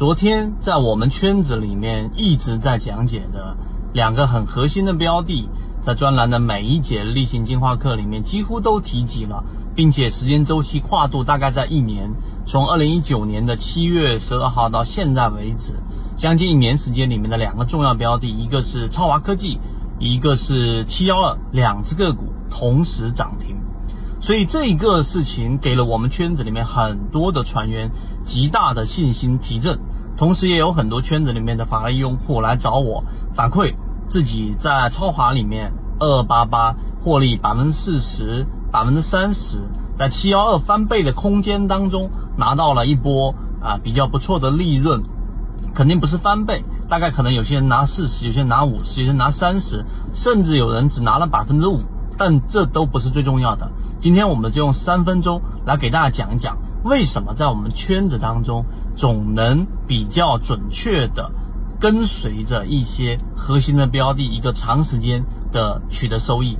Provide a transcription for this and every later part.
昨天在我们圈子里面一直在讲解的两个很核心的标的，在专栏的每一节例行进化课里面几乎都提及了，并且时间周期跨度大概在一年，从二零一九年的七月十二号到现在为止，将近一年时间里面的两个重要标的，一个是超华科技，一个是七幺二，两只个股同时涨停。所以这一个事情给了我们圈子里面很多的船员极大的信心提振，同时也有很多圈子里面的法律用户来找我反馈自己在超华里面二八八获利百分之四十、百分之三十，在七幺二翻倍的空间当中拿到了一波啊比较不错的利润，肯定不是翻倍，大概可能有些人拿四十，有些人拿五十，有些人拿三十，甚至有人只拿了百分之五。但这都不是最重要的。今天我们就用三分钟来给大家讲一讲，为什么在我们圈子当中总能比较准确的跟随着一些核心的标的，一个长时间的取得收益。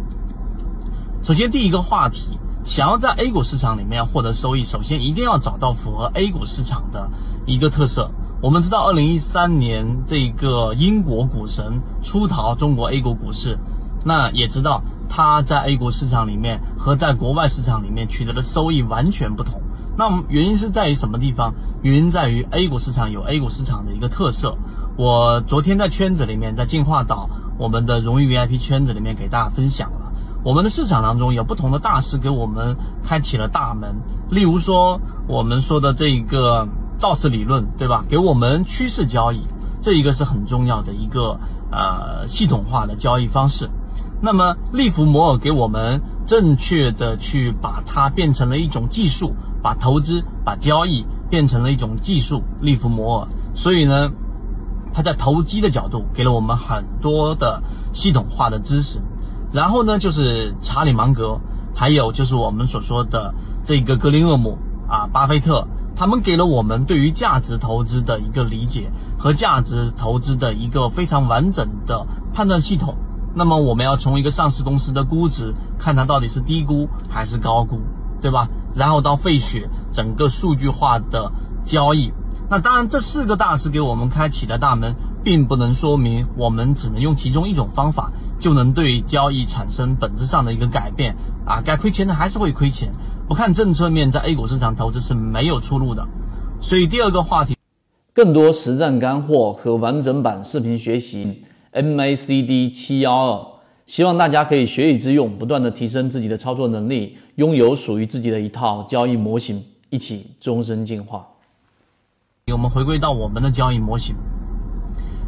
首先，第一个话题，想要在 A 股市场里面获得收益，首先一定要找到符合 A 股市场的一个特色。我们知道，二零一三年这个英国股神出逃中国 A 股股市。那也知道，他在 A 股市场里面和在国外市场里面取得的收益完全不同。那原因是在于什么地方？原因在于 A 股市场有 A 股市场的一个特色。我昨天在圈子里面，在进化岛我们的荣誉 VIP 圈子里面给大家分享了，我们的市场当中有不同的大师给我们开启了大门。例如说，我们说的这一个造势理论，对吧？给我们趋势交易，这一个是很重要的一个呃系统化的交易方式。那么利弗摩尔给我们正确的去把它变成了一种技术，把投资、把交易变成了一种技术。利弗摩尔，所以呢，他在投机的角度给了我们很多的系统化的知识。然后呢，就是查理芒格，还有就是我们所说的这个格林厄姆啊，巴菲特，他们给了我们对于价值投资的一个理解和价值投资的一个非常完整的判断系统。那么我们要从一个上市公司的估值看它到底是低估还是高估，对吧？然后到费雪整个数据化的交易。那当然，这四个大师给我们开启的大门，并不能说明我们只能用其中一种方法就能对交易产生本质上的一个改变啊！该亏钱的还是会亏钱，不看政策面，在 A 股市场投资是没有出路的。所以第二个话题，更多实战干货和完整版视频学习。MACD 七幺二，希望大家可以学以致用，不断的提升自己的操作能力，拥有属于自己的一套交易模型，一起终身进化。我们回归到我们的交易模型，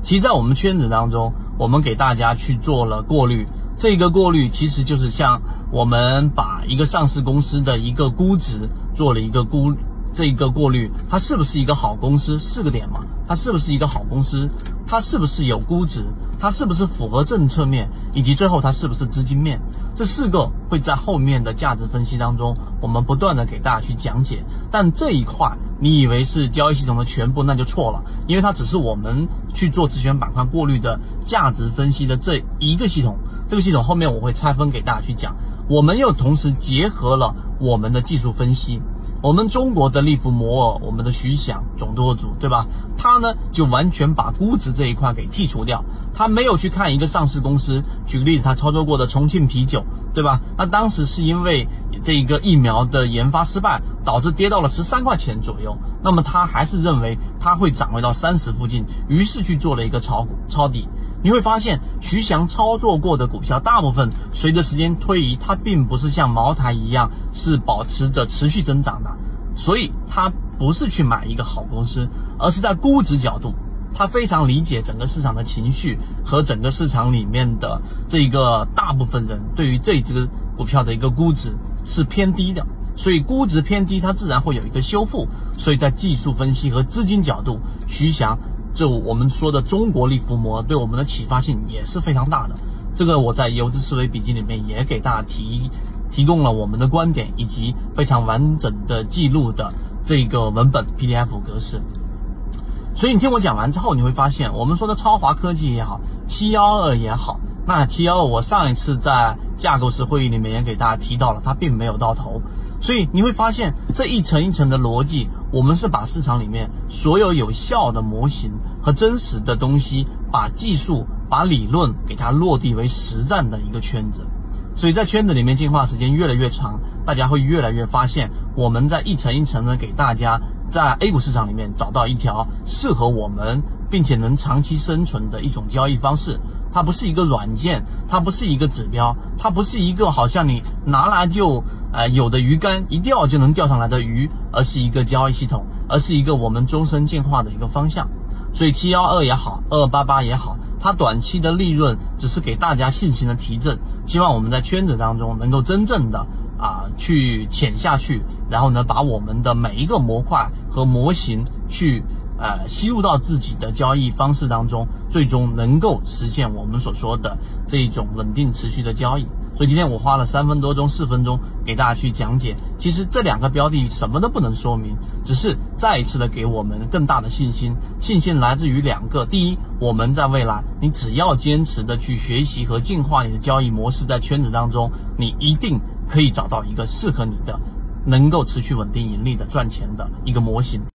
其实，在我们圈子当中，我们给大家去做了过滤，这个过滤其实就是像我们把一个上市公司的一个估值做了一个估。这一个过滤，它是不是一个好公司？四个点嘛，它是不是一个好公司？它是不是有估值？它是不是符合政策面？以及最后它是不是资金面？这四个会在后面的价值分析当中，我们不断的给大家去讲解。但这一块你以为是交易系统的全部，那就错了，因为它只是我们去做自选板块过滤的价值分析的这一个系统。这个系统后面我会拆分给大家去讲。我们又同时结合了我们的技术分析。我们中国的利弗摩尔，我们的徐翔总舵主，对吧？他呢就完全把估值这一块给剔除掉，他没有去看一个上市公司。举个例子，他操作过的重庆啤酒，对吧？那当时是因为这一个疫苗的研发失败，导致跌到了十三块钱左右。那么他还是认为它会涨回到三十附近，于是去做了一个炒股抄底。你会发现，徐翔操作过的股票，大部分随着时间推移，它并不是像茅台一样是保持着持续增长的，所以它不是去买一个好公司，而是在估值角度，他非常理解整个市场的情绪和整个市场里面的这一个大部分人对于这只股票的一个估值是偏低的，所以估值偏低，它自然会有一个修复，所以在技术分析和资金角度，徐翔。就我们说的中国力伏魔对我们的启发性也是非常大的。这个我在游资思维笔记里面也给大家提提供了我们的观点以及非常完整的记录的这个文本 PDF 格式。所以你听我讲完之后，你会发现我们说的超华科技也好，七幺二也好，那七幺二我上一次在架构式会议里面也给大家提到了，它并没有到头。所以你会发现这一层一层的逻辑，我们是把市场里面所有有效的模型和真实的东西，把技术、把理论给它落地为实战的一个圈子。所以在圈子里面进化时间越来越长，大家会越来越发现，我们在一层一层的给大家在 A 股市场里面找到一条适合我们并且能长期生存的一种交易方式。它不是一个软件，它不是一个指标，它不是一个好像你拿来就呃有的鱼竿一钓就能钓上来的鱼，而是一个交易系统，而是一个我们终身进化的一个方向。所以七幺二也好，二八八也好。它短期的利润只是给大家信心的提振，希望我们在圈子当中能够真正的去潜下去，然后呢把我们的每一个模块和模型去呃吸入到自己的交易方式当中，最终能够实现我们所说的这一种稳定持续的交易。所以今天我花了三分多钟、四分钟给大家去讲解，其实这两个标的什么都不能说明，只是再一次的给我们更大的信心。信心来自于两个：第一，我们在未来，你只要坚持的去学习和进化你的交易模式，在圈子当中，你一定可以找到一个适合你的、能够持续稳定盈利的赚钱的一个模型。